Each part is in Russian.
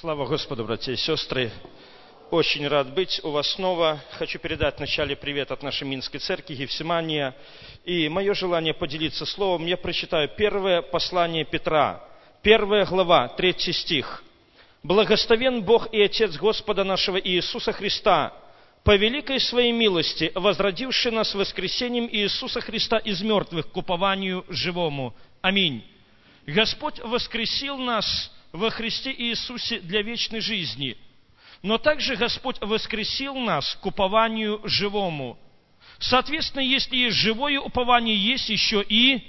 Слава Господу, братья и сестры. Очень рад быть у вас снова. Хочу передать вначале привет от нашей Минской церкви, Евсимания. И мое желание поделиться словом. Я прочитаю первое послание Петра, первая глава, третий стих. «Благословен Бог и Отец Господа нашего Иисуса Христа, по великой своей милости, возродивший нас воскресением Иисуса Христа из мертвых к упованию живому. Аминь. Господь воскресил нас во Христе Иисусе для вечной жизни. Но также Господь воскресил нас к упованию живому. Соответственно, если есть живое упование, есть еще и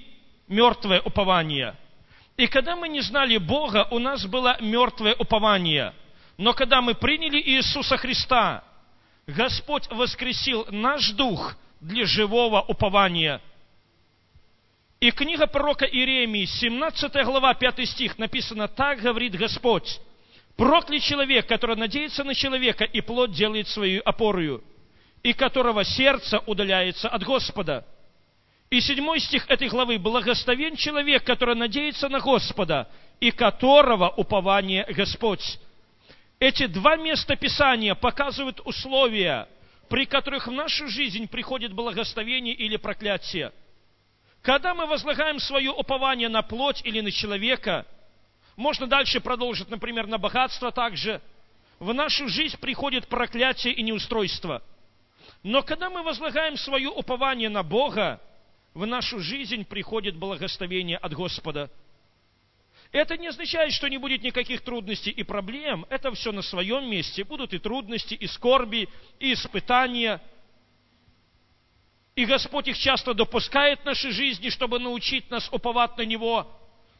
мертвое упование. И когда мы не знали Бога, у нас было мертвое упование. Но когда мы приняли Иисуса Христа, Господь воскресил наш дух для живого упования – и книга пророка Иеремии, 17 глава, 5 стих, написано, так говорит Господь. Проклят человек, который надеется на человека и плод делает свою опорою, и которого сердце удаляется от Господа. И седьмой стих этой главы. Благословен человек, который надеется на Господа, и которого упование Господь. Эти два места Писания показывают условия, при которых в нашу жизнь приходит благословение или проклятие – когда мы возлагаем свое упование на плоть или на человека, можно дальше продолжить, например, на богатство также, в нашу жизнь приходит проклятие и неустройство. Но когда мы возлагаем свое упование на Бога, в нашу жизнь приходит благословение от Господа. Это не означает, что не будет никаких трудностей и проблем. Это все на своем месте. Будут и трудности, и скорби, и испытания – и Господь их часто допускает в нашей жизни, чтобы научить нас уповать на Него.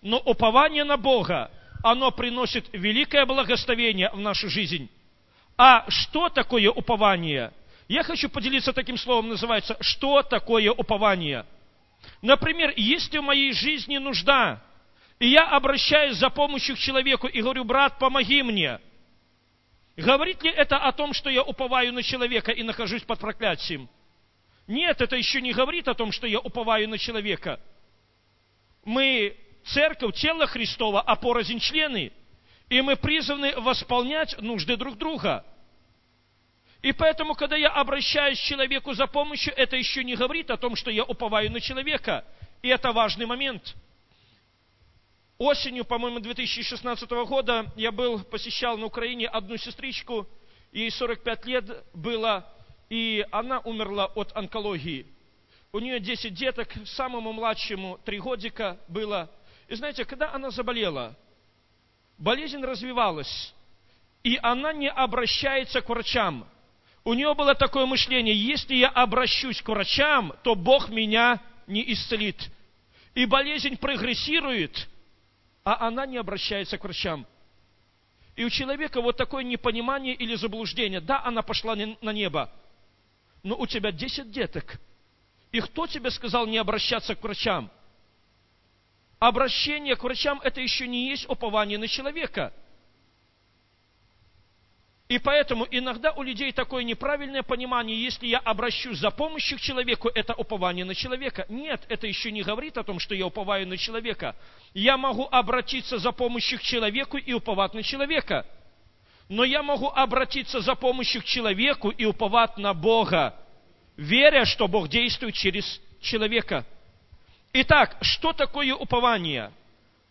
Но упование на Бога, оно приносит великое благословение в нашу жизнь. А что такое упование? Я хочу поделиться таким словом, называется «Что такое упование?» Например, если в моей жизни нужда, и я обращаюсь за помощью к человеку и говорю, брат, помоги мне. Говорит ли это о том, что я уповаю на человека и нахожусь под проклятием? Нет, это еще не говорит о том, что я уповаю на человека. Мы церковь, тело Христова, а порознь члены. И мы призваны восполнять нужды друг друга. И поэтому, когда я обращаюсь к человеку за помощью, это еще не говорит о том, что я уповаю на человека. И это важный момент. Осенью, по-моему, 2016 года я был, посещал на Украине одну сестричку, ей 45 лет было, и она умерла от онкологии. У нее 10 деток, самому младшему 3 годика было. И знаете, когда она заболела, болезнь развивалась, и она не обращается к врачам. У нее было такое мышление, если я обращусь к врачам, то Бог меня не исцелит. И болезнь прогрессирует, а она не обращается к врачам. И у человека вот такое непонимание или заблуждение. Да, она пошла на небо, но у тебя 10 деток. И кто тебе сказал не обращаться к врачам? Обращение к врачам – это еще не есть упование на человека. И поэтому иногда у людей такое неправильное понимание, если я обращусь за помощью к человеку, это упование на человека. Нет, это еще не говорит о том, что я уповаю на человека. Я могу обратиться за помощью к человеку и уповать на человека – но я могу обратиться за помощью к человеку и уповать на Бога, веря, что Бог действует через человека. Итак, что такое упование?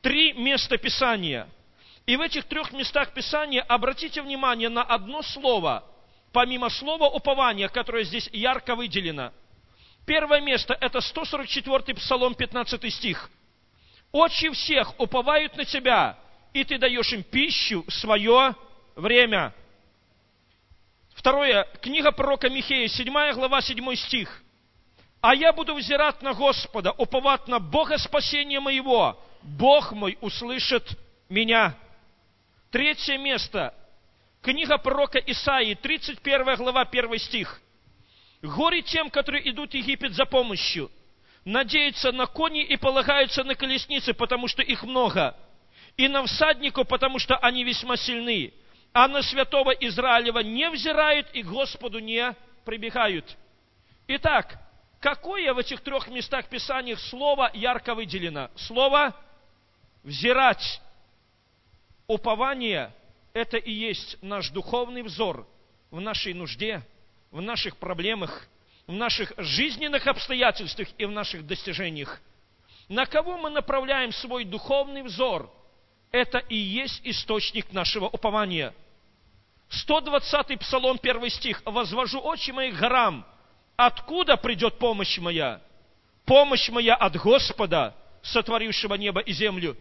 Три места Писания. И в этих трех местах Писания обратите внимание на одно слово, помимо слова упования, которое здесь ярко выделено. Первое место – это 144-й Псалом, 15 стих. «Очи всех уповают на Тебя, и Ты даешь им пищу свое время. Второе, книга пророка Михея, 7 глава, 7 стих. «А я буду взирать на Господа, уповать на Бога спасения моего. Бог мой услышит меня». Третье место. Книга пророка Исаии, 31 глава, 1 стих. «Горе тем, которые идут в Египет за помощью, надеются на кони и полагаются на колесницы, потому что их много, и на всаднику, потому что они весьма сильны а на святого Израилева не взирают и Господу не прибегают. Итак, какое в этих трех местах Писания слово ярко выделено? Слово «взирать». Упование – это и есть наш духовный взор в нашей нужде, в наших проблемах, в наших жизненных обстоятельствах и в наших достижениях. На кого мы направляем свой духовный взор, это и есть источник нашего упования. 120-й Псалом, 1 стих. «Возвожу очи мои к горам. Откуда придет помощь моя? Помощь моя от Господа, сотворившего небо и землю».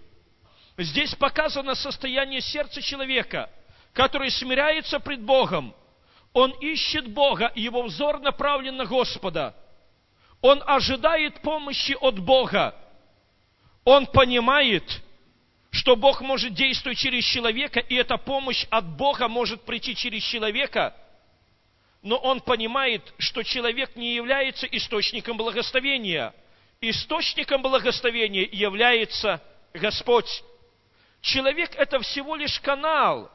Здесь показано состояние сердца человека, который смиряется пред Богом. Он ищет Бога, и его взор направлен на Господа. Он ожидает помощи от Бога. Он понимает, что Бог может действовать через человека, и эта помощь от Бога может прийти через человека, но он понимает, что человек не является источником благословения. Источником благословения является Господь. Человек – это всего лишь канал,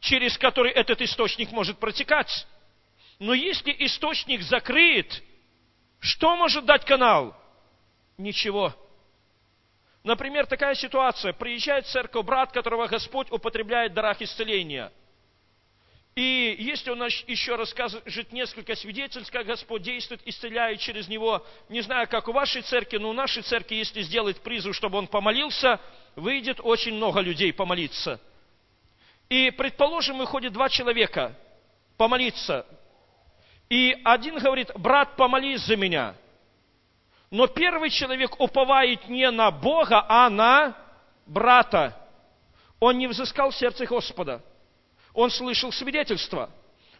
через который этот источник может протекать. Но если источник закрыт, что может дать канал? Ничего. Например, такая ситуация. Приезжает в церковь брат, которого Господь употребляет в дарах исцеления. И если он еще расскажет несколько свидетельств, как Господь действует, исцеляет через него, не знаю, как у вашей церкви, но у нашей церкви, если сделать призыв, чтобы он помолился, выйдет очень много людей помолиться. И, предположим, выходит два человека помолиться. И один говорит, брат, помолись за меня – но первый человек уповает не на Бога, а на брата. Он не взыскал сердце Господа. Он слышал свидетельство.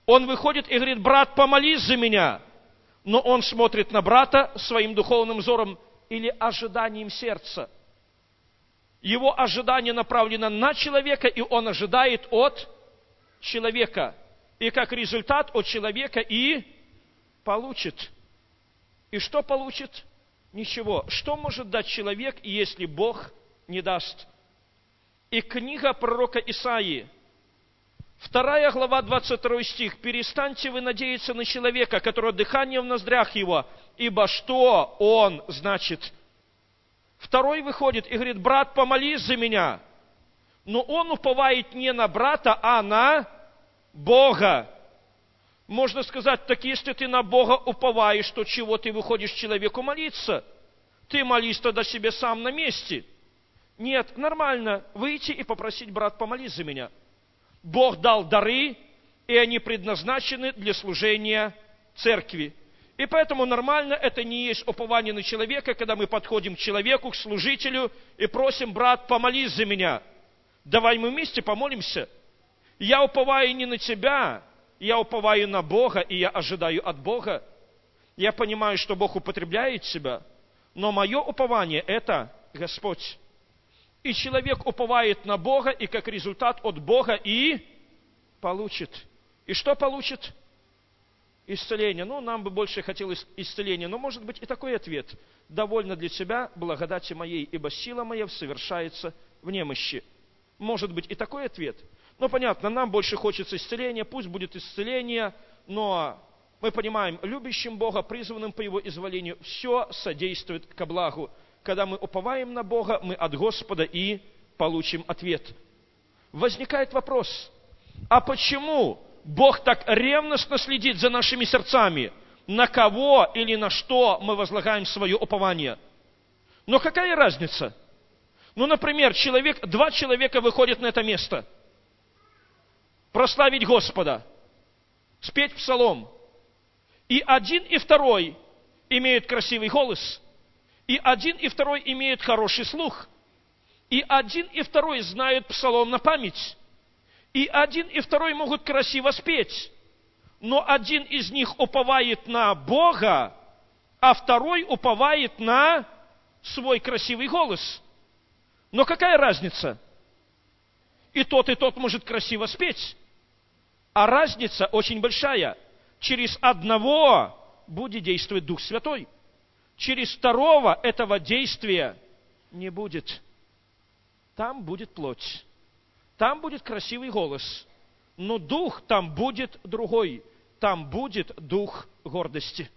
Он выходит и говорит, брат, помолись за меня. Но он смотрит на брата своим духовным взором или ожиданием сердца. Его ожидание направлено на человека, и он ожидает от человека. И как результат от человека и получит. И что получит? Ничего. Что может дать человек, если Бог не даст? И книга пророка Исаии, вторая глава, 22 стих. «Перестаньте вы надеяться на человека, которого дыхание в ноздрях его, ибо что он значит?» Второй выходит и говорит, брат, помолись за меня. Но он уповает не на брата, а на Бога. Можно сказать, так если ты на Бога уповаешь, то чего ты выходишь человеку молиться? Ты молись тогда себе сам на месте. Нет, нормально выйти и попросить, брат, помолись за меня. Бог дал дары, и они предназначены для служения церкви. И поэтому нормально это не есть упование на человека, когда мы подходим к человеку, к служителю и просим, брат, помолись за меня. Давай мы вместе помолимся. Я уповаю не на тебя, я уповаю на Бога, и я ожидаю от Бога. Я понимаю, что Бог употребляет себя, но мое упование – это Господь. И человек уповает на Бога, и как результат от Бога и получит. И что получит? Исцеление. Ну, нам бы больше хотелось исцеления, но может быть и такой ответ. Довольно для себя благодати моей, ибо сила моя совершается в немощи. Может быть и такой ответ – ну, понятно, нам больше хочется исцеления, пусть будет исцеление, но мы понимаем, любящим Бога, призванным по Его изволению, все содействует ко благу. Когда мы уповаем на Бога, мы от Господа и получим ответ. Возникает вопрос, а почему Бог так ревностно следит за нашими сердцами? На кого или на что мы возлагаем свое упование? Но какая разница? Ну, например, человек, два человека выходят на это место – прославить Господа, спеть псалом. И один и второй имеют красивый голос, и один и второй имеют хороший слух, и один и второй знают псалом на память, и один и второй могут красиво спеть, но один из них уповает на Бога, а второй уповает на свой красивый голос. Но какая разница? И тот, и тот может красиво спеть. А разница очень большая. Через одного будет действовать Дух Святой. Через второго этого действия не будет. Там будет плоть. Там будет красивый голос. Но дух там будет другой. Там будет дух гордости.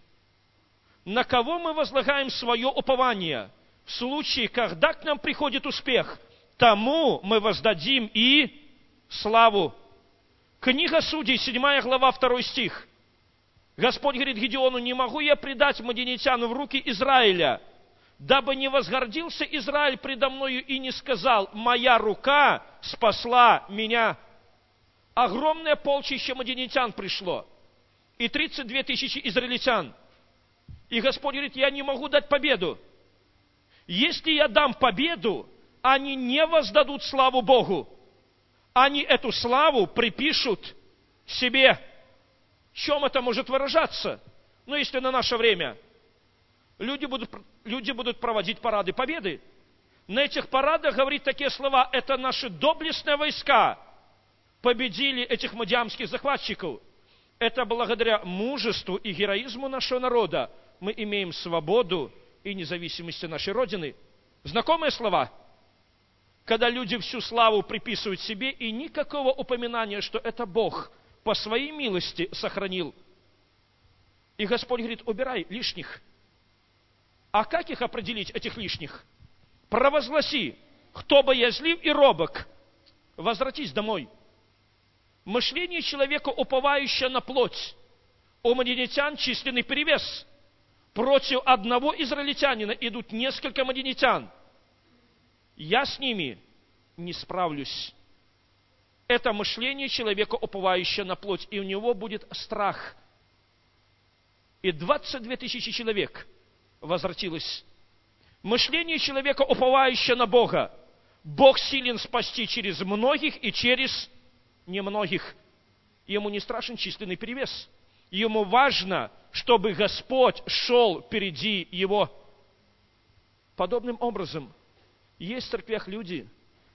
На кого мы возлагаем свое упование? В случае, когда к нам приходит успех, тому мы воздадим и славу. Книга Судей, 7 глава, 2 стих. Господь говорит Гедеону, не могу я предать мадинитян в руки Израиля, дабы не возгордился Израиль предо мною и не сказал, моя рука спасла меня. Огромное полчище мадинитян пришло, и 32 тысячи израильтян. И Господь говорит, я не могу дать победу. Если я дам победу, они не воздадут славу Богу. Они эту славу припишут себе. В чем это может выражаться? Ну, если на наше время люди будут, люди будут проводить парады победы, на этих парадах говорит такие слова, это наши доблестные войска победили этих мадиамских захватчиков. Это благодаря мужеству и героизму нашего народа мы имеем свободу и независимость нашей Родины. Знакомые слова? Когда люди всю славу приписывают себе, и никакого упоминания, что это Бог по своей милости сохранил. И Господь говорит, убирай лишних. А как их определить, этих лишних? Провозгласи, кто боязлив и робок, возвратись домой. Мышление человека, уповающее на плоть, у мадинитян численный перевес. Против одного израильтянина идут несколько мадинитян. Я с ними не справлюсь. Это мышление человека, уповающее на плоть, и у него будет страх. И 22 тысячи человек возвратилось. Мышление человека, уповающее на Бога. Бог силен спасти через многих и через немногих. Ему не страшен численный перевес. Ему важно, чтобы Господь шел впереди его. Подобным образом, есть в церквях люди,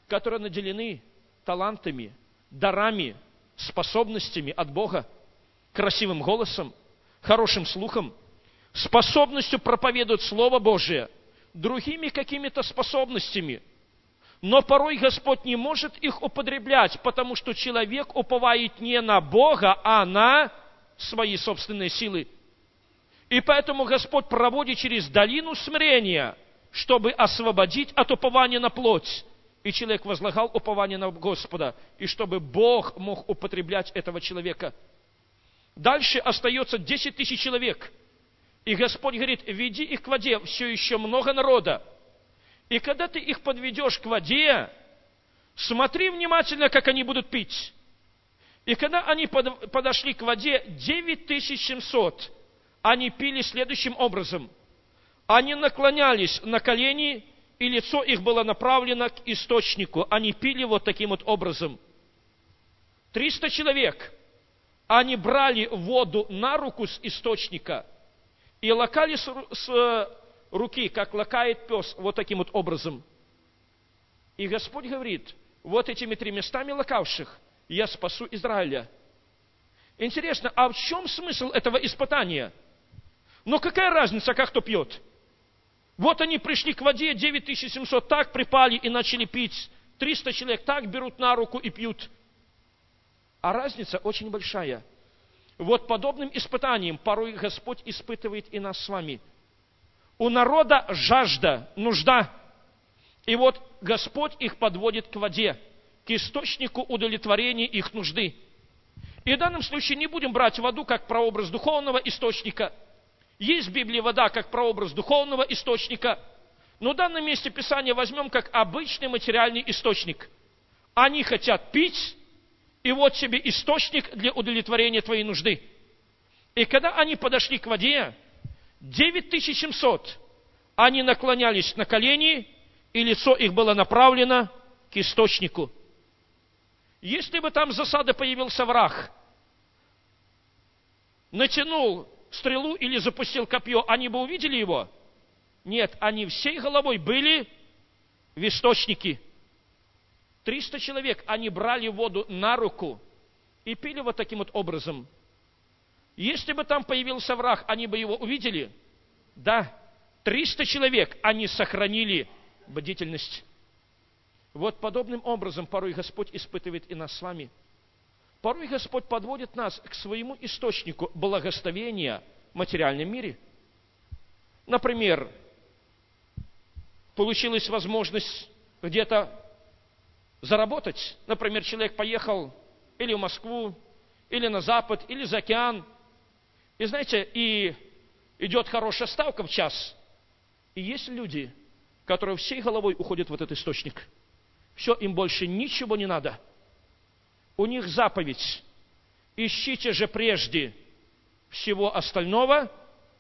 которые наделены талантами, дарами, способностями от Бога, красивым голосом, хорошим слухом, способностью проповедовать Слово Божие, другими какими-то способностями. Но порой Господь не может их употреблять, потому что человек уповает не на Бога, а на свои собственные силы. И поэтому Господь проводит через долину смирения, чтобы освободить от упования на плоть. И человек возлагал упование на Господа, и чтобы Бог мог употреблять этого человека. Дальше остается 10 тысяч человек. И Господь говорит, веди их к воде, все еще много народа. И когда ты их подведешь к воде, смотри внимательно, как они будут пить. И когда они подошли к воде, 9700, они пили следующим образом. Они наклонялись на колени, и лицо их было направлено к источнику. Они пили вот таким вот образом. 300 человек, они брали воду на руку с источника и лакали с, с э, руки, как лакает пес, вот таким вот образом. И Господь говорит, вот этими тремястами лакавших – я спасу Израиля. Интересно, а в чем смысл этого испытания? Но какая разница, как кто пьет? Вот они пришли к воде, 9700 так припали и начали пить. 300 человек так берут на руку и пьют. А разница очень большая. Вот подобным испытанием порой Господь испытывает и нас с вами. У народа жажда, нужда. И вот Господь их подводит к воде к источнику удовлетворения их нужды. И в данном случае не будем брать воду как прообраз духовного источника. Есть в Библии вода как прообраз духовного источника, но в данном месте Писания возьмем как обычный материальный источник. Они хотят пить, и вот себе источник для удовлетворения твоей нужды. И когда они подошли к воде, 9700, они наклонялись на колени, и лицо их было направлено к источнику. Если бы там засады появился враг, натянул стрелу или запустил копье, они бы увидели его? Нет, они всей головой были в источнике. Триста человек, они брали воду на руку и пили вот таким вот образом. Если бы там появился враг, они бы его увидели? Да, триста человек, они сохранили бдительность. Вот подобным образом порой Господь испытывает и нас с вами. Порой Господь подводит нас к своему источнику благословения в материальном мире. Например, получилась возможность где-то заработать. Например, человек поехал или в Москву, или на Запад, или за океан. И знаете, и идет хорошая ставка в час. И есть люди, которые всей головой уходят в этот источник. Все, им больше ничего не надо. У них заповедь. Ищите же прежде всего остального,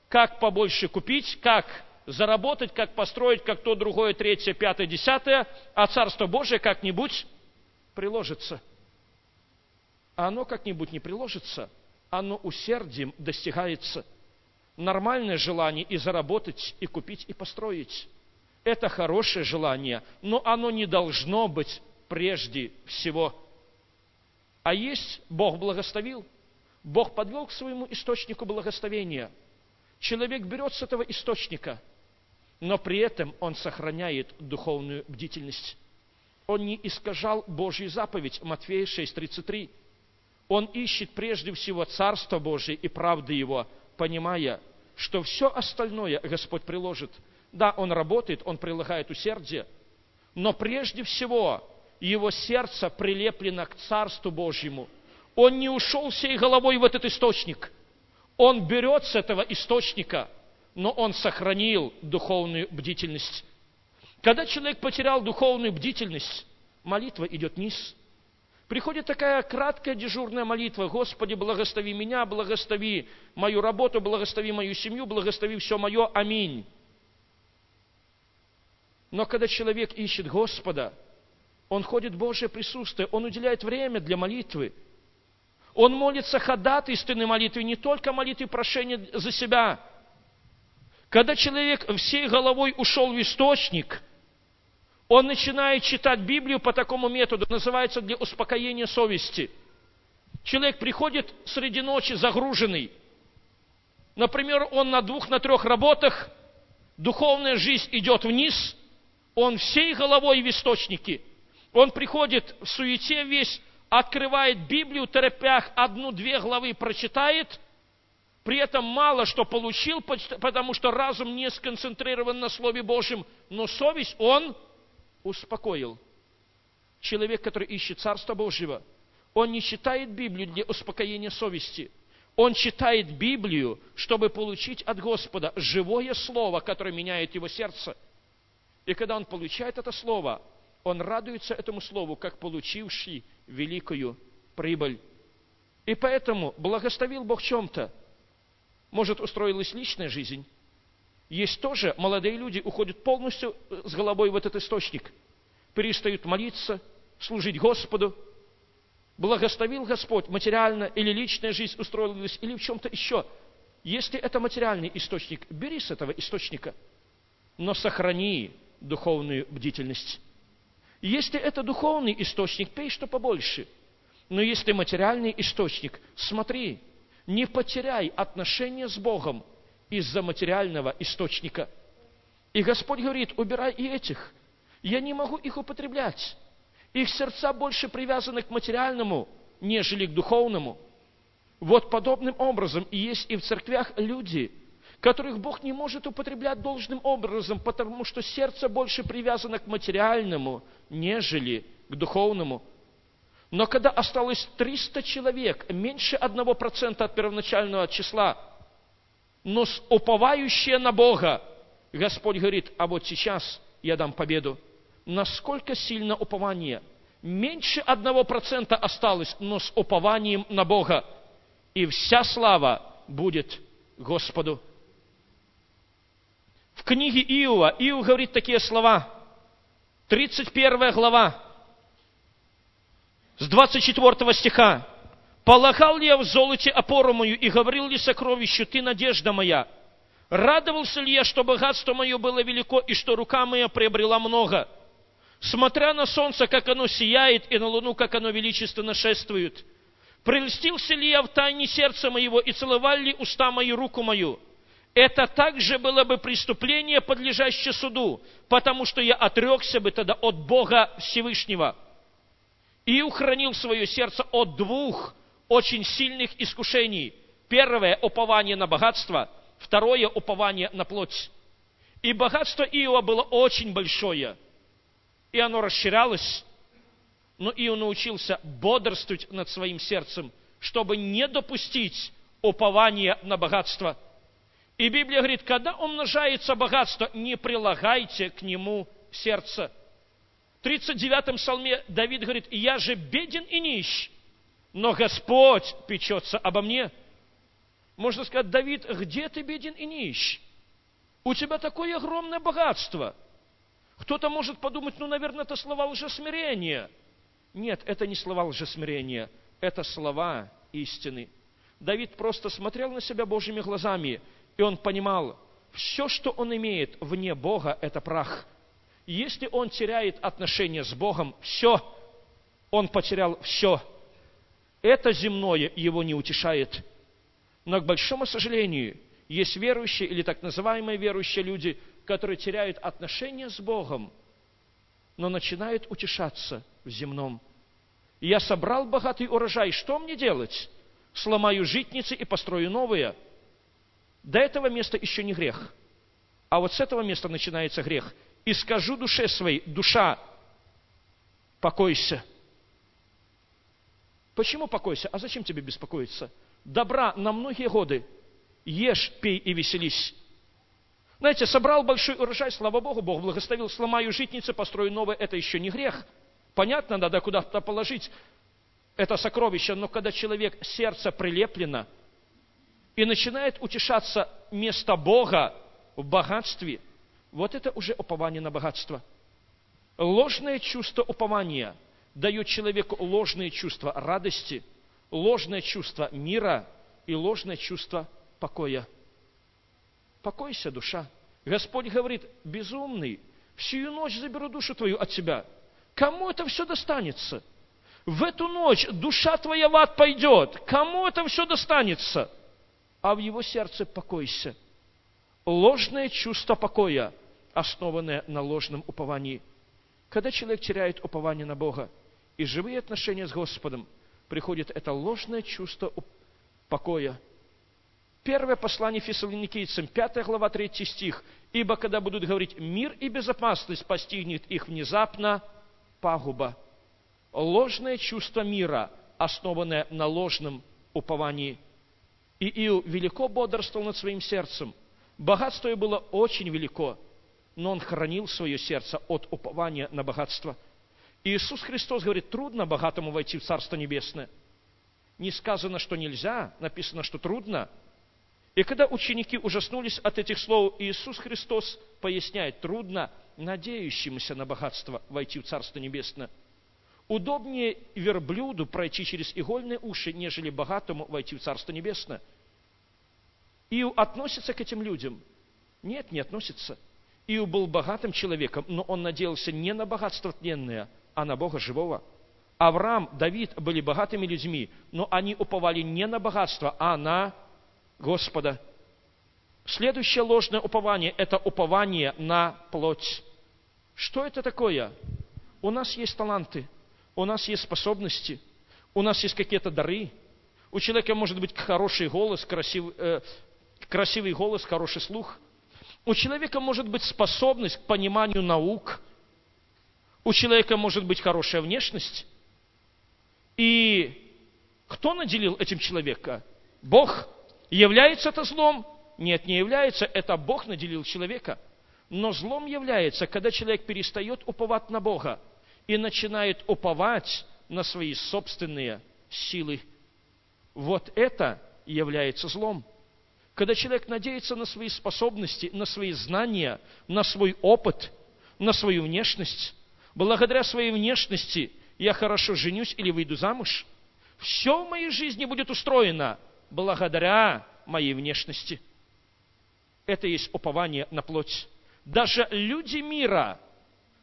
как побольше купить, как заработать, как построить, как то, другое, третье, пятое, десятое, а Царство Божие как-нибудь приложится. А оно как-нибудь не приложится, оно усердием достигается. Нормальное желание и заработать, и купить, и построить. Это хорошее желание, но оно не должно быть прежде всего. А есть Бог благословил, Бог подвел к своему источнику благословения. Человек берет с этого источника – но при этом он сохраняет духовную бдительность. Он не искажал Божью заповедь, Матфея 6,33. Он ищет прежде всего Царство Божие и правды Его, понимая, что все остальное Господь приложит. Да, он работает, он прилагает усердие, но прежде всего его сердце прилеплено к Царству Божьему. Он не ушел всей головой в этот источник. Он берет с этого источника – но он сохранил духовную бдительность. Когда человек потерял духовную бдительность, молитва идет вниз. Приходит такая краткая дежурная молитва. Господи, благослови меня, благослови мою работу, благослови мою семью, благослови все мое. Аминь. Но когда человек ищет Господа, он ходит в Божье присутствие, он уделяет время для молитвы. Он молится ходатайственной молитвой, не только молитвой прошения за себя – когда человек всей головой ушел в источник, он начинает читать Библию по такому методу, называется для успокоения совести. Человек приходит среди ночи загруженный. Например, он на двух, на трех работах, духовная жизнь идет вниз, он всей головой в источнике. Он приходит в суете весь, открывает Библию, торопях одну-две главы прочитает – при этом мало что получил, потому что разум не сконцентрирован на Слове Божьем, но совесть он успокоил. Человек, который ищет Царство Божьего, он не читает Библию для успокоения совести. Он читает Библию, чтобы получить от Господа живое Слово, которое меняет его сердце. И когда он получает это Слово, он радуется этому Слову, как получивший великую прибыль. И поэтому благословил Бог чем-то – может, устроилась личная жизнь. Есть тоже молодые люди, уходят полностью э, с головой в этот источник. Перестают молиться, служить Господу. Благословил Господь материально или личная жизнь устроилась, или в чем-то еще. Если это материальный источник, бери с этого источника, но сохрани духовную бдительность. Если это духовный источник, пей что побольше. Но если материальный источник, смотри, не потеряй отношения с Богом из-за материального источника. И Господь говорит, убирай и этих. Я не могу их употреблять. Их сердца больше привязаны к материальному, нежели к духовному. Вот подобным образом и есть и в церквях люди, которых Бог не может употреблять должным образом, потому что сердце больше привязано к материальному, нежели к духовному. Но когда осталось 300 человек, меньше 1% от первоначального числа, но с уповающие на Бога, Господь говорит, а вот сейчас я дам победу. Насколько сильно упование? Меньше 1% осталось, но с упованием на Бога. И вся слава будет Господу. В книге Иова, Иов говорит такие слова, 31 глава, с 24 стиха. «Полагал ли я в золоте опору мою и говорил ли сокровищу, ты надежда моя? Радовался ли я, что богатство мое было велико и что рука моя приобрела много? Смотря на солнце, как оно сияет, и на луну, как оно величественно шествует. Прельстился ли я в тайне сердца моего и целовал ли уста мои руку мою? Это также было бы преступление, подлежащее суду, потому что я отрекся бы тогда от Бога Всевышнего» и ухранил свое сердце от двух очень сильных искушений. Первое – упование на богатство, второе – упование на плоть. И богатство Иова было очень большое, и оно расширялось. но Иов научился бодрствовать над своим сердцем, чтобы не допустить упования на богатство. И Библия говорит, когда умножается богатство, не прилагайте к нему сердце. В 39-м псалме Давид говорит, я же беден и нищ, но Господь печется обо мне. Можно сказать, Давид, где ты беден и нищ? У тебя такое огромное богатство. Кто-то может подумать, ну, наверное, это слова лжесмирения. Нет, это не слова лжесмирения, это слова истины. Давид просто смотрел на себя Божьими глазами, и он понимал, все, что он имеет вне Бога, это прах. Если он теряет отношения с Богом, все, он потерял все. Это земное его не утешает. Но, к большому сожалению, есть верующие или так называемые верующие люди, которые теряют отношения с Богом, но начинают утешаться в земном. я собрал богатый урожай, что мне делать? Сломаю житницы и построю новые. До этого места еще не грех. А вот с этого места начинается грех. И скажу душе своей, душа, покойся. Почему покойся? А зачем тебе беспокоиться? Добра на многие годы. Ешь, пей и веселись. Знаете, собрал большой урожай, слава Богу, Бог благословил, сломаю житницы, построю новое, это еще не грех. Понятно, надо куда-то положить это сокровище, но когда человек, сердце прилеплено, и начинает утешаться место Бога в богатстве, вот это уже упование на богатство. Ложное чувство упования дает человеку ложные чувства радости, ложное чувство мира и ложное чувство покоя. Покойся, душа. Господь говорит, безумный, всю ночь заберу душу твою от тебя. Кому это все достанется? В эту ночь душа твоя в ад пойдет. Кому это все достанется? А в его сердце покойся. Ложное чувство покоя, основанное на ложном уповании. Когда человек теряет упование на Бога и живые отношения с Господом, приходит это ложное чувство покоя, Первое послание Фессалоникийцам, 5 глава, 3 стих. «Ибо когда будут говорить мир и безопасность, постигнет их внезапно пагуба». Ложное чувство мира, основанное на ложном уповании. И Иов велико бодрствовал над своим сердцем. Богатство его было очень велико, но он хранил свое сердце от упования на богатство. Иисус Христос говорит, трудно богатому войти в Царство Небесное. Не сказано, что нельзя, написано, что трудно – и когда ученики ужаснулись от этих слов, Иисус Христос поясняет, трудно надеющимся на богатство войти в Царство Небесное. Удобнее верблюду пройти через игольные уши, нежели богатому войти в Царство Небесное. Иу относится к этим людям? Нет, не относится. Иу был богатым человеком, но он надеялся не на богатство тленное, а на Бога живого. Авраам, Давид были богатыми людьми, но они уповали не на богатство, а на Господа. Следующее ложное упование – это упование на плоть. Что это такое? У нас есть таланты, у нас есть способности, у нас есть какие-то дары. У человека может быть хороший голос, красивый, э, красивый голос, хороший слух. У человека может быть способность к пониманию наук. У человека может быть хорошая внешность. И кто наделил этим человека? Бог. Является это злом? Нет, не является. Это Бог наделил человека. Но злом является, когда человек перестает уповать на Бога и начинает уповать на свои собственные силы. Вот это является злом. Когда человек надеется на свои способности, на свои знания, на свой опыт, на свою внешность. Благодаря своей внешности я хорошо женюсь или выйду замуж. Все в моей жизни будет устроено благодаря моей внешности. Это есть упование на плоть. Даже люди мира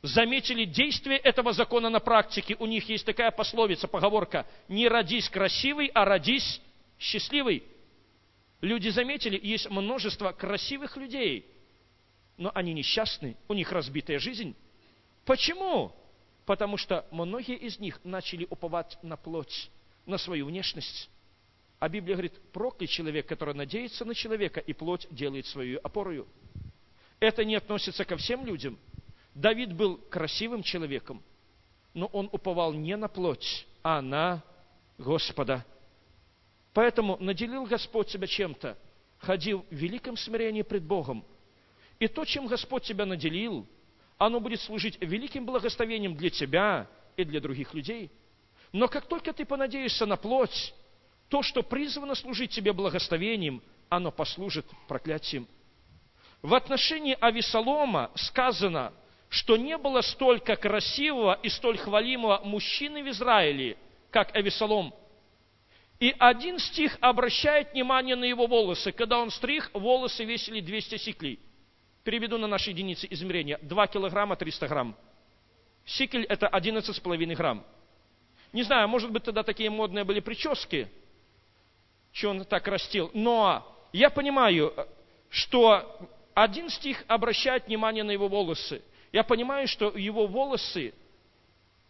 заметили действие этого закона на практике. У них есть такая пословица, поговорка, не родись красивый, а родись счастливый. Люди заметили, есть множество красивых людей, но они несчастны, у них разбитая жизнь. Почему? Потому что многие из них начали уповать на плоть, на свою внешность. А Библия говорит, проклят человек, который надеется на человека, и плоть делает свою опорою. Это не относится ко всем людям. Давид был красивым человеком. но он уповал не на плоть, а на Господа. Поэтому наделил Господь тебя чем-то, ходил в великом смирении пред Богом. И то, чем Господь тебя наделил, оно будет служить великим благословением для тебя и для других людей. Но как только ты понадеешься на плоть, то, что призвано служить тебе благословением, оно послужит проклятием. В отношении Авесолома сказано, что не было столько красивого и столь хвалимого мужчины в Израиле, как Авесолом. И один стих обращает внимание на его волосы. Когда он стриг, волосы весили 200 сиклей. Переведу на наши единицы измерения. 2 килограмма 300 грамм. Сикель – это 11,5 грамм. Не знаю, может быть, тогда такие модные были прически, что он так растил. Но я понимаю, что один стих обращает внимание на его волосы. Я понимаю, что его волосы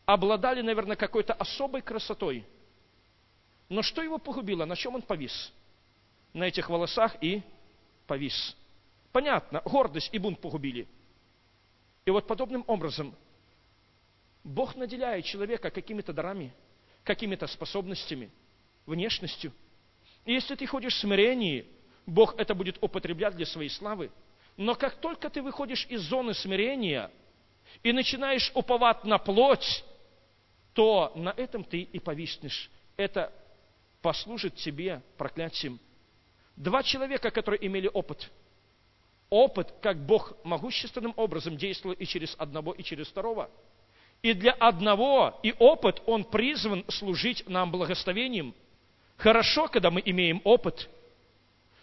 обладали, наверное, какой-то особой красотой. Но что его погубило? На чем он повис? На этих волосах и повис. Понятно, гордость и бунт погубили. И вот подобным образом Бог наделяет человека какими-то дарами, какими-то способностями, внешностью. И если ты ходишь в смирении, Бог это будет употреблять для своей славы – но как только ты выходишь из зоны смирения и начинаешь уповать на плоть, то на этом ты и повиснешь. Это послужит тебе проклятием. Два человека, которые имели опыт. Опыт, как Бог могущественным образом действовал и через одного, и через второго. И для одного и опыт, он призван служить нам благословением. Хорошо, когда мы имеем опыт.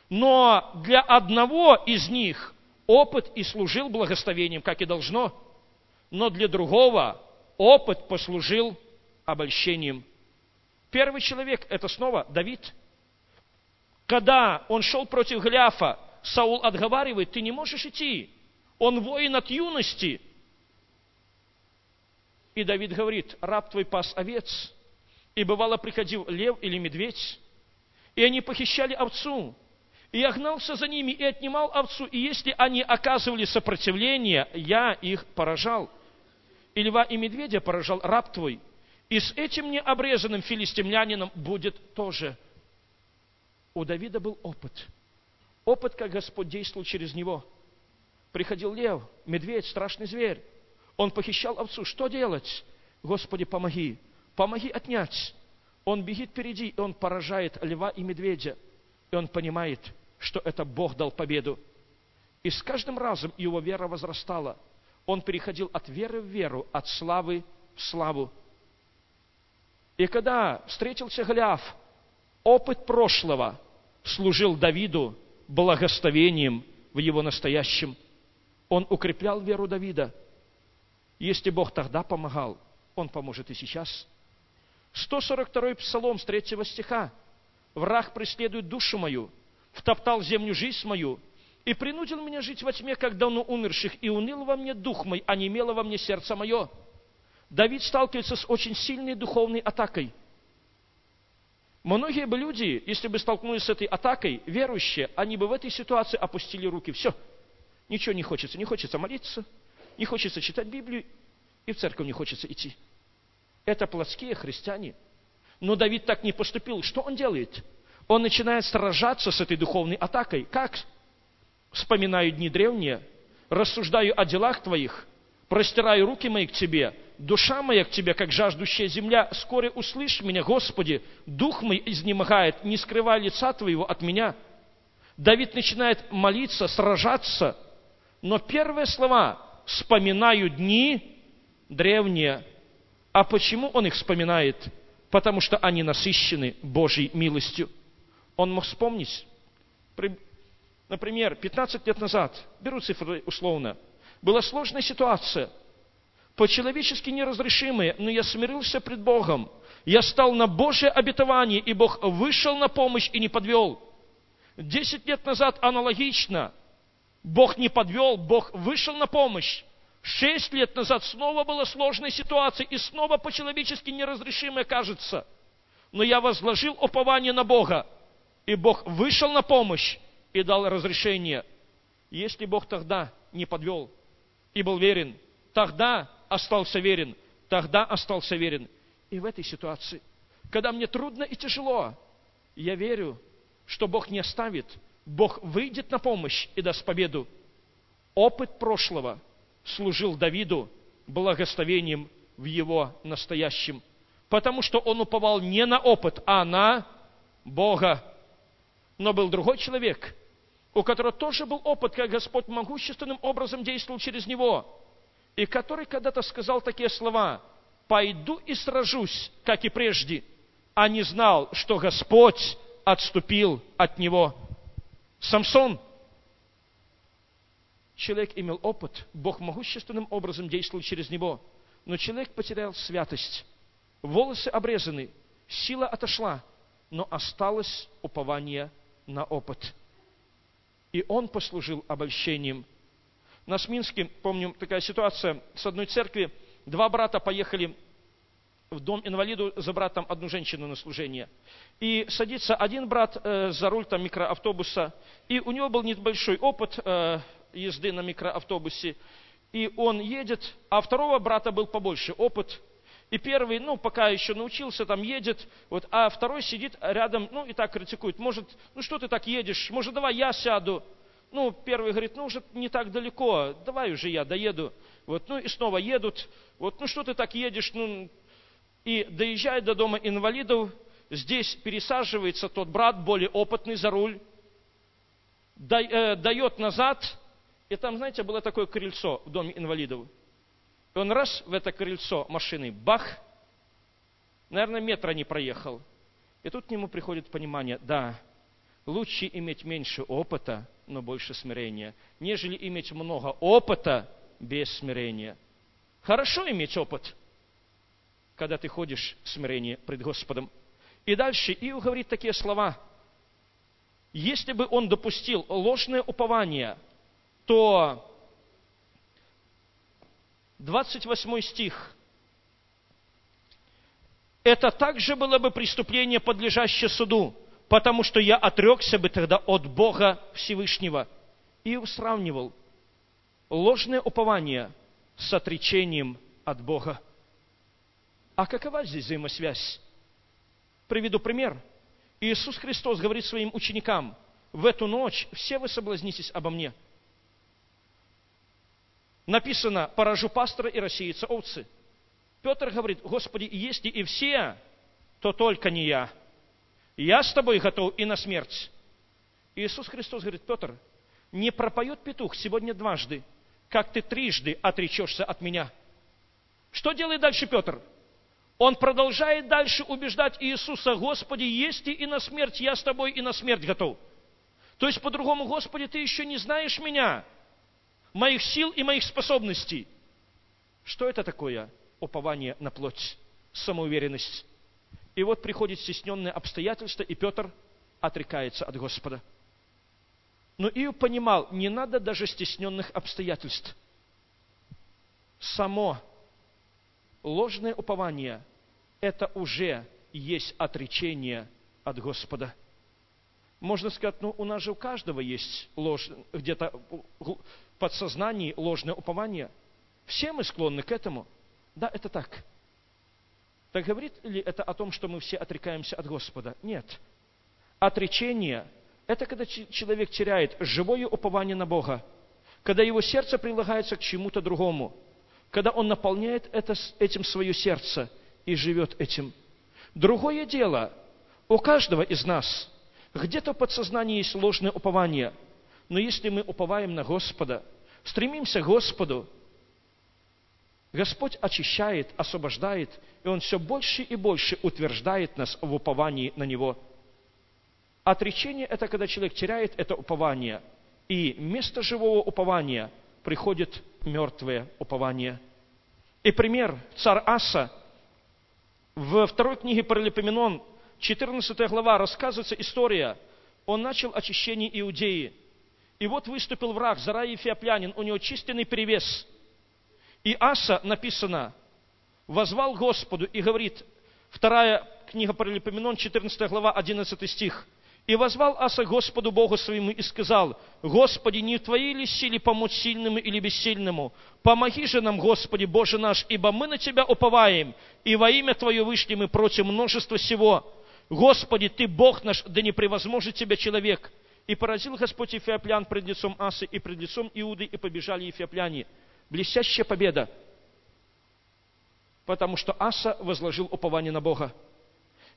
Но для одного из них опыт и служил благословением, как и должно, но для другого опыт послужил обольщением. Первый человек – это снова Давид. Когда он шел против Гляфа, Саул отговаривает, ты не можешь идти. Он воин от юности. И Давид говорит, раб твой пас овец. И бывало приходил лев или медведь, и они похищали овцу, и я гнался за ними и отнимал овцу, и если они оказывали сопротивление, я их поражал. И льва и медведя поражал раб твой. И с этим необрезанным филистимлянином будет тоже. У Давида был опыт. Опыт, как Господь действовал через него. Приходил лев, медведь, страшный зверь. Он похищал овцу. Что делать? Господи, помоги. Помоги отнять. Он бегит впереди, и он поражает льва и медведя. И он понимает, что это Бог дал победу. И с каждым разом его вера возрастала. Он переходил от веры в веру, от славы в славу. И когда встретился Голиаф, опыт прошлого служил Давиду благословением в его настоящем. Он укреплял веру Давида. Если Бог тогда помогал, Он поможет и сейчас. 142 псалом с 3 стиха. «Враг преследует душу мою, втоптал землю жизнь мою, и принудил меня жить во тьме, как давно умерших, и уныл во мне дух мой, а не имело во мне сердце мое. Давид сталкивается с очень сильной духовной атакой. Многие бы люди, если бы столкнулись с этой атакой, верующие, они бы в этой ситуации опустили руки. Все, ничего не хочется. Не хочется молиться, не хочется читать Библию, и в церковь не хочется идти. Это плотские христиане. Но Давид так не поступил. Что он делает? Он начинает сражаться с этой духовной атакой. Как? Вспоминаю дни древние, рассуждаю о делах твоих, простираю руки мои к тебе, душа моя к тебе, как жаждущая земля, скоро услышь меня, Господи, дух мой изнемогает, не скрывай лица твоего от меня. Давид начинает молиться, сражаться, но первые слова «вспоминаю дни древние». А почему он их вспоминает? Потому что они насыщены Божьей милостью он мог вспомнить, например, 15 лет назад, беру цифры условно, была сложная ситуация, по-человечески неразрешимая, но я смирился пред Богом. Я стал на Божье обетование, и Бог вышел на помощь и не подвел. Десять лет назад аналогично. Бог не подвел, Бог вышел на помощь. Шесть лет назад снова была сложная ситуация, и снова по-человечески неразрешимая кажется. Но я возложил упование на Бога. И Бог вышел на помощь и дал разрешение. Если Бог тогда не подвел и был верен, тогда остался верен, тогда остался верен. И в этой ситуации, когда мне трудно и тяжело, я верю, что Бог не оставит, Бог выйдет на помощь и даст победу. Опыт прошлого служил Давиду благословением в его настоящем, потому что он уповал не на опыт, а на Бога. Но был другой человек, у которого тоже был опыт, как Господь могущественным образом действовал через него, и который когда-то сказал такие слова, «Пойду и сражусь, как и прежде», а не знал, что Господь отступил от него. Самсон. Человек имел опыт, Бог могущественным образом действовал через него, но человек потерял святость. Волосы обрезаны, сила отошла, но осталось упование на опыт. И он послужил обольщением. На Сминске, помню, такая ситуация, с одной церкви два брата поехали в дом инвалиду забрать там одну женщину на служение. И садится один брат э, за руль там микроавтобуса, и у него был небольшой опыт э, езды на микроавтобусе, и он едет, а второго брата был побольше опыт, и первый, ну, пока еще научился, там едет, вот, а второй сидит рядом, ну, и так критикует. Может, ну, что ты так едешь? Может, давай я сяду? Ну, первый говорит, ну, уже не так далеко, давай уже я доеду. Вот, ну, и снова едут. Вот, ну, что ты так едешь? Ну, и доезжает до дома инвалидов, здесь пересаживается тот брат, более опытный за руль, э, дает назад, и там, знаете, было такое крыльцо в доме инвалидов – и он раз в это крыльцо машины, бах, наверное, метра не проехал. И тут к нему приходит понимание, да, лучше иметь меньше опыта, но больше смирения, нежели иметь много опыта без смирения. Хорошо иметь опыт, когда ты ходишь в смирении пред Господом. И дальше Иов говорит такие слова. Если бы он допустил ложное упование, то 28 стих. Это также было бы преступление, подлежащее суду, потому что я отрекся бы тогда от Бога Всевышнего. И сравнивал ложное упование с отречением от Бога. А какова здесь взаимосвязь? Приведу пример. Иисус Христос говорит своим ученикам, в эту ночь все вы соблазнитесь обо мне – написано, поражу пастора и рассеются овцы. Петр говорит, Господи, если и все, то только не я. Я с тобой готов и на смерть. Иисус Христос говорит, Петр, не пропоет петух сегодня дважды, как ты трижды отречешься от меня. Что делает дальше Петр? Он продолжает дальше убеждать Иисуса, Господи, есть и на смерть, я с тобой и на смерть готов. То есть, по-другому, Господи, ты еще не знаешь меня, моих сил и моих способностей. Что это такое? Упование на плоть, самоуверенность. И вот приходит стесненное обстоятельство, и Петр отрекается от Господа. Но Иов понимал, не надо даже стесненных обстоятельств. Само ложное упование – это уже есть отречение от Господа. Можно сказать, ну у нас же у каждого есть ложь, где-то подсознании ложное упование. Все мы склонны к этому. Да, это так. Так говорит ли это о том, что мы все отрекаемся от Господа? Нет. Отречение – это когда человек теряет живое упование на Бога, когда его сердце прилагается к чему-то другому, когда он наполняет это, этим свое сердце и живет этим. Другое дело, у каждого из нас где-то в подсознании есть ложное упование – но если мы уповаем на Господа, стремимся к Господу, Господь очищает, освобождает, и Он все больше и больше утверждает нас в уповании на Него. Отречение – это когда человек теряет это упование, и вместо живого упования приходит мертвое упование. И пример, царь Аса, в второй книге Паралипоменон, 14 глава, рассказывается история, он начал очищение Иудеи – и вот выступил враг, Зарай Ефиоплянин, у него численный перевес. И Аса, написано, возвал Господу и говорит, вторая книга Паралипоменон, 14 глава, 11 стих, И возвал Аса Господу Богу своему и сказал, Господи, не в Твоей ли силе помочь сильному или бессильному? Помоги же нам, Господи, Боже наш, ибо мы на Тебя уповаем, и во имя Твое вышли мы против множества всего. Господи, Ты Бог наш, да не превозможет Тебя человек. И поразил Господь Ефиоплян пред лицом Асы и пред лицом Иуды, и побежали Ефиопляне. Блестящая победа, потому что Аса возложил упование на Бога.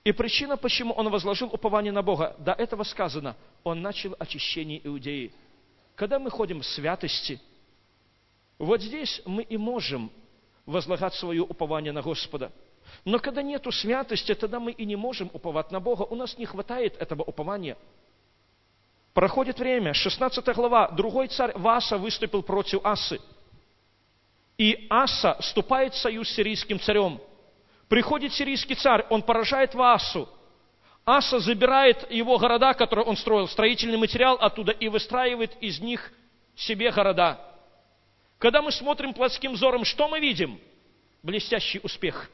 И причина, почему он возложил упование на Бога, до этого сказано, он начал очищение Иудеи. Когда мы ходим в святости, вот здесь мы и можем возлагать свое упование на Господа. Но когда нету святости, тогда мы и не можем уповать на Бога. У нас не хватает этого упования. Проходит время, 16 глава, другой царь Васа выступил против Асы. И Аса вступает в союз с сирийским царем – Приходит сирийский царь, он поражает Ваасу. Аса забирает его города, которые он строил, строительный материал оттуда, и выстраивает из них себе города. Когда мы смотрим плотским взором, что мы видим? Блестящий успех.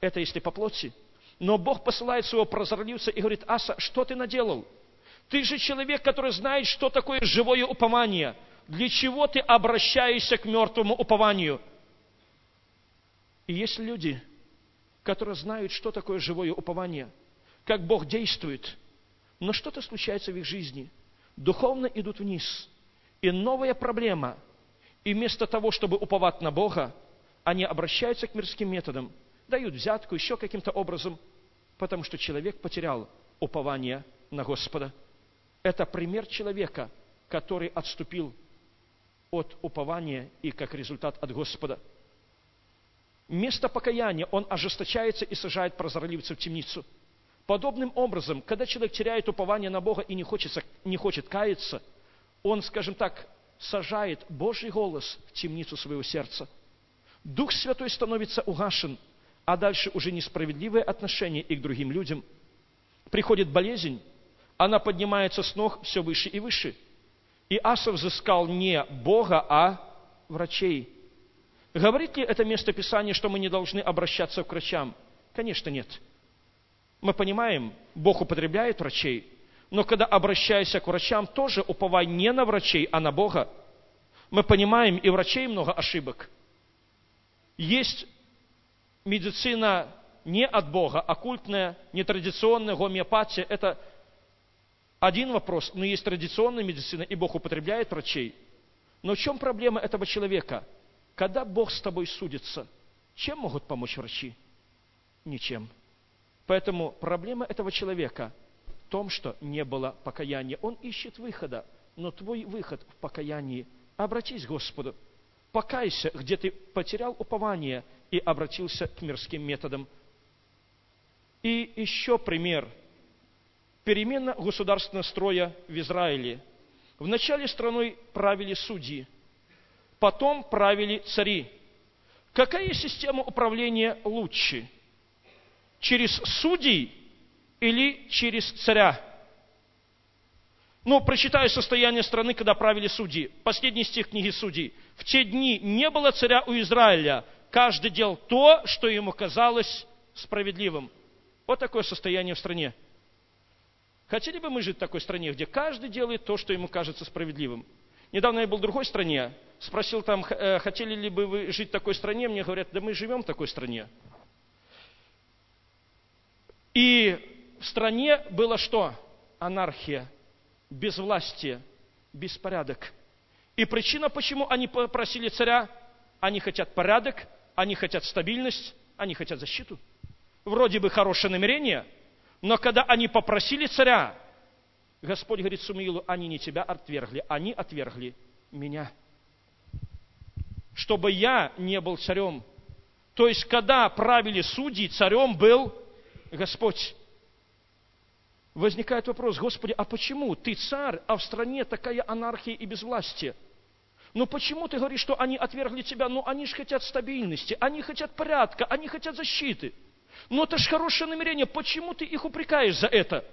Это если по плоти. Но Бог посылает своего прозорливца и говорит, Аса, что ты наделал? Ты же человек, который знает, что такое живое упование. Для чего ты обращаешься к мертвому упованию? И есть люди, которые знают, что такое живое упование, как Бог действует. Но что-то случается в их жизни. Духовно идут вниз. И новая проблема. И вместо того, чтобы уповать на Бога, они обращаются к мирским методам, дают взятку еще каким-то образом, потому что человек потерял упование на Господа. Это пример человека, который отступил от упования и как результат от Господа – Вместо покаяния он ожесточается и сажает прозорливца в темницу. Подобным образом, когда человек теряет упование на Бога и не, хочется, не хочет каяться, он, скажем так, сажает Божий голос в темницу своего сердца. Дух Святой становится угашен, а дальше уже несправедливое отношение и к другим людям. Приходит болезнь, она поднимается с ног все выше и выше. И Аса взыскал не Бога, а врачей, Говорит ли это место Писания, что мы не должны обращаться к врачам? Конечно, нет. Мы понимаем, Бог употребляет врачей, но когда обращаешься к врачам, тоже уповай не на врачей, а на Бога. Мы понимаем, и врачей много ошибок. Есть медицина не от Бога, оккультная, нетрадиционная гомеопатия. Это один вопрос, но есть традиционная медицина, и Бог употребляет врачей. Но в чем проблема этого человека – когда Бог с тобой судится, чем могут помочь врачи? Ничем. Поэтому проблема этого человека в том, что не было покаяния. Он ищет выхода, но твой выход в покаянии. Обратись к Господу. Покайся, где ты потерял упование и обратился к мирским методам. И еще пример. Перемена государственного строя в Израиле. В начале страной правили судьи – потом правили цари. Какая система управления лучше? Через судей или через царя? Ну, прочитаю состояние страны, когда правили судьи. Последний стих книги судей. В те дни не было царя у Израиля. Каждый делал то, что ему казалось справедливым. Вот такое состояние в стране. Хотели бы мы жить в такой стране, где каждый делает то, что ему кажется справедливым? Недавно я был в другой стране, спросил там, э, хотели ли бы вы жить в такой стране, мне говорят, да мы живем в такой стране. И в стране было что? Анархия, безвластие, беспорядок. И причина, почему они попросили царя, они хотят порядок, они хотят стабильность, они хотят защиту. Вроде бы хорошее намерение, но когда они попросили царя, Господь говорит Сумаилу, они не тебя отвергли, они отвергли меня. Чтобы я не был царем. То есть, когда правили судьи, царем был Господь. Возникает вопрос, Господи, а почему ты царь, а в стране такая анархия и безвластие? Ну почему ты говоришь, что они отвергли тебя? Ну они же хотят стабильности, они хотят порядка, они хотят защиты. Ну это же хорошее намерение, почему ты их упрекаешь за это?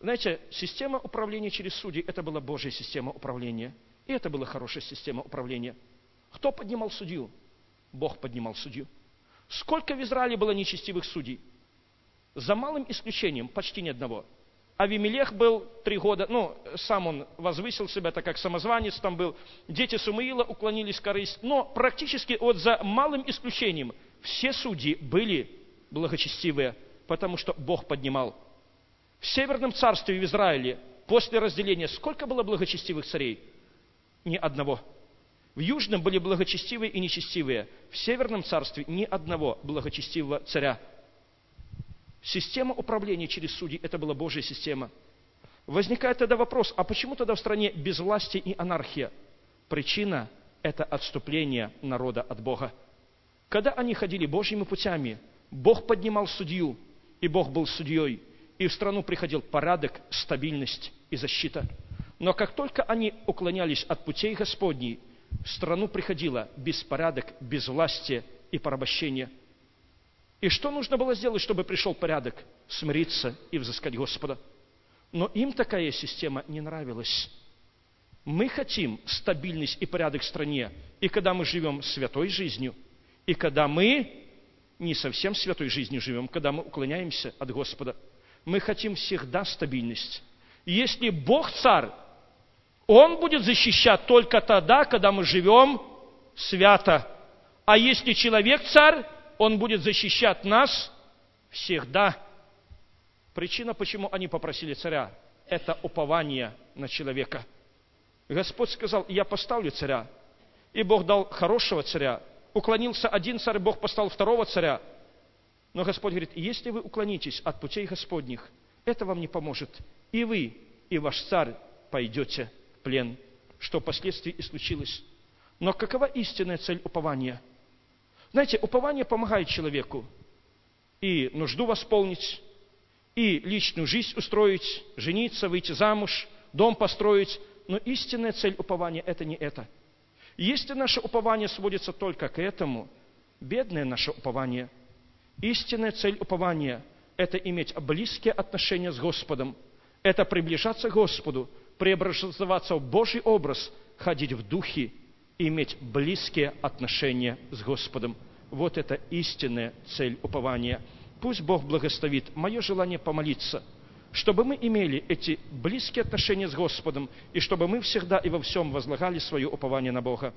Знаете, система управления через судей – это была Божья система управления. И это была хорошая система управления. Кто поднимал судью? Бог поднимал судью. Сколько в Израиле было нечестивых судей? За малым исключением, почти ни одного. Авимелех был три года, ну, сам он возвысил себя, так как самозванец там был. Дети Сумаила уклонились корысть. Но практически вот за малым исключением все судьи были благочестивые, потому что Бог поднимал. В Северном царстве в Израиле после разделения сколько было благочестивых царей? Ни одного. В Южном были благочестивые и нечестивые. В Северном царстве ни одного благочестивого царя. Система управления через судей – это была Божья система. Возникает тогда вопрос, а почему тогда в стране безвластие и анархия? Причина – это отступление народа от Бога. Когда они ходили Божьими путями, Бог поднимал судью, и Бог был судьей, и в страну приходил порядок, стабильность и защита. Но как только они уклонялись от путей Господней, в страну приходило беспорядок, безвластие и порабощение – и что нужно было сделать, чтобы пришел порядок? Смириться и взыскать Господа. Но им такая система не нравилась. Мы хотим стабильность и порядок в стране, и когда мы живем святой жизнью, и когда мы не совсем святой жизнью живем, когда мы уклоняемся от Господа. Мы хотим всегда стабильность. Если Бог царь, Он будет защищать только тогда, когда мы живем свято. А если человек царь, он будет защищать нас всегда. Причина, почему они попросили царя, это упование на человека. Господь сказал, я поставлю царя. И Бог дал хорошего царя. Уклонился один царь, Бог поставил второго царя. Но Господь говорит, если вы уклонитесь от путей Господних, это вам не поможет. И вы, и ваш царь пойдете в плен, что впоследствии и случилось. Но какова истинная цель упования – знаете, упование помогает человеку и нужду восполнить, и личную жизнь устроить, жениться, выйти замуж, дом построить. Но истинная цель упования – это не это. Если наше упование сводится только к этому, бедное наше упование, истинная цель упования – это иметь близкие отношения с Господом, это приближаться к Господу, преобразоваться в Божий образ, ходить в духе, иметь близкие отношения с Господом. Вот это истинная цель упования. Пусть Бог благословит мое желание помолиться, чтобы мы имели эти близкие отношения с Господом, и чтобы мы всегда и во всем возлагали свое упование на Бога.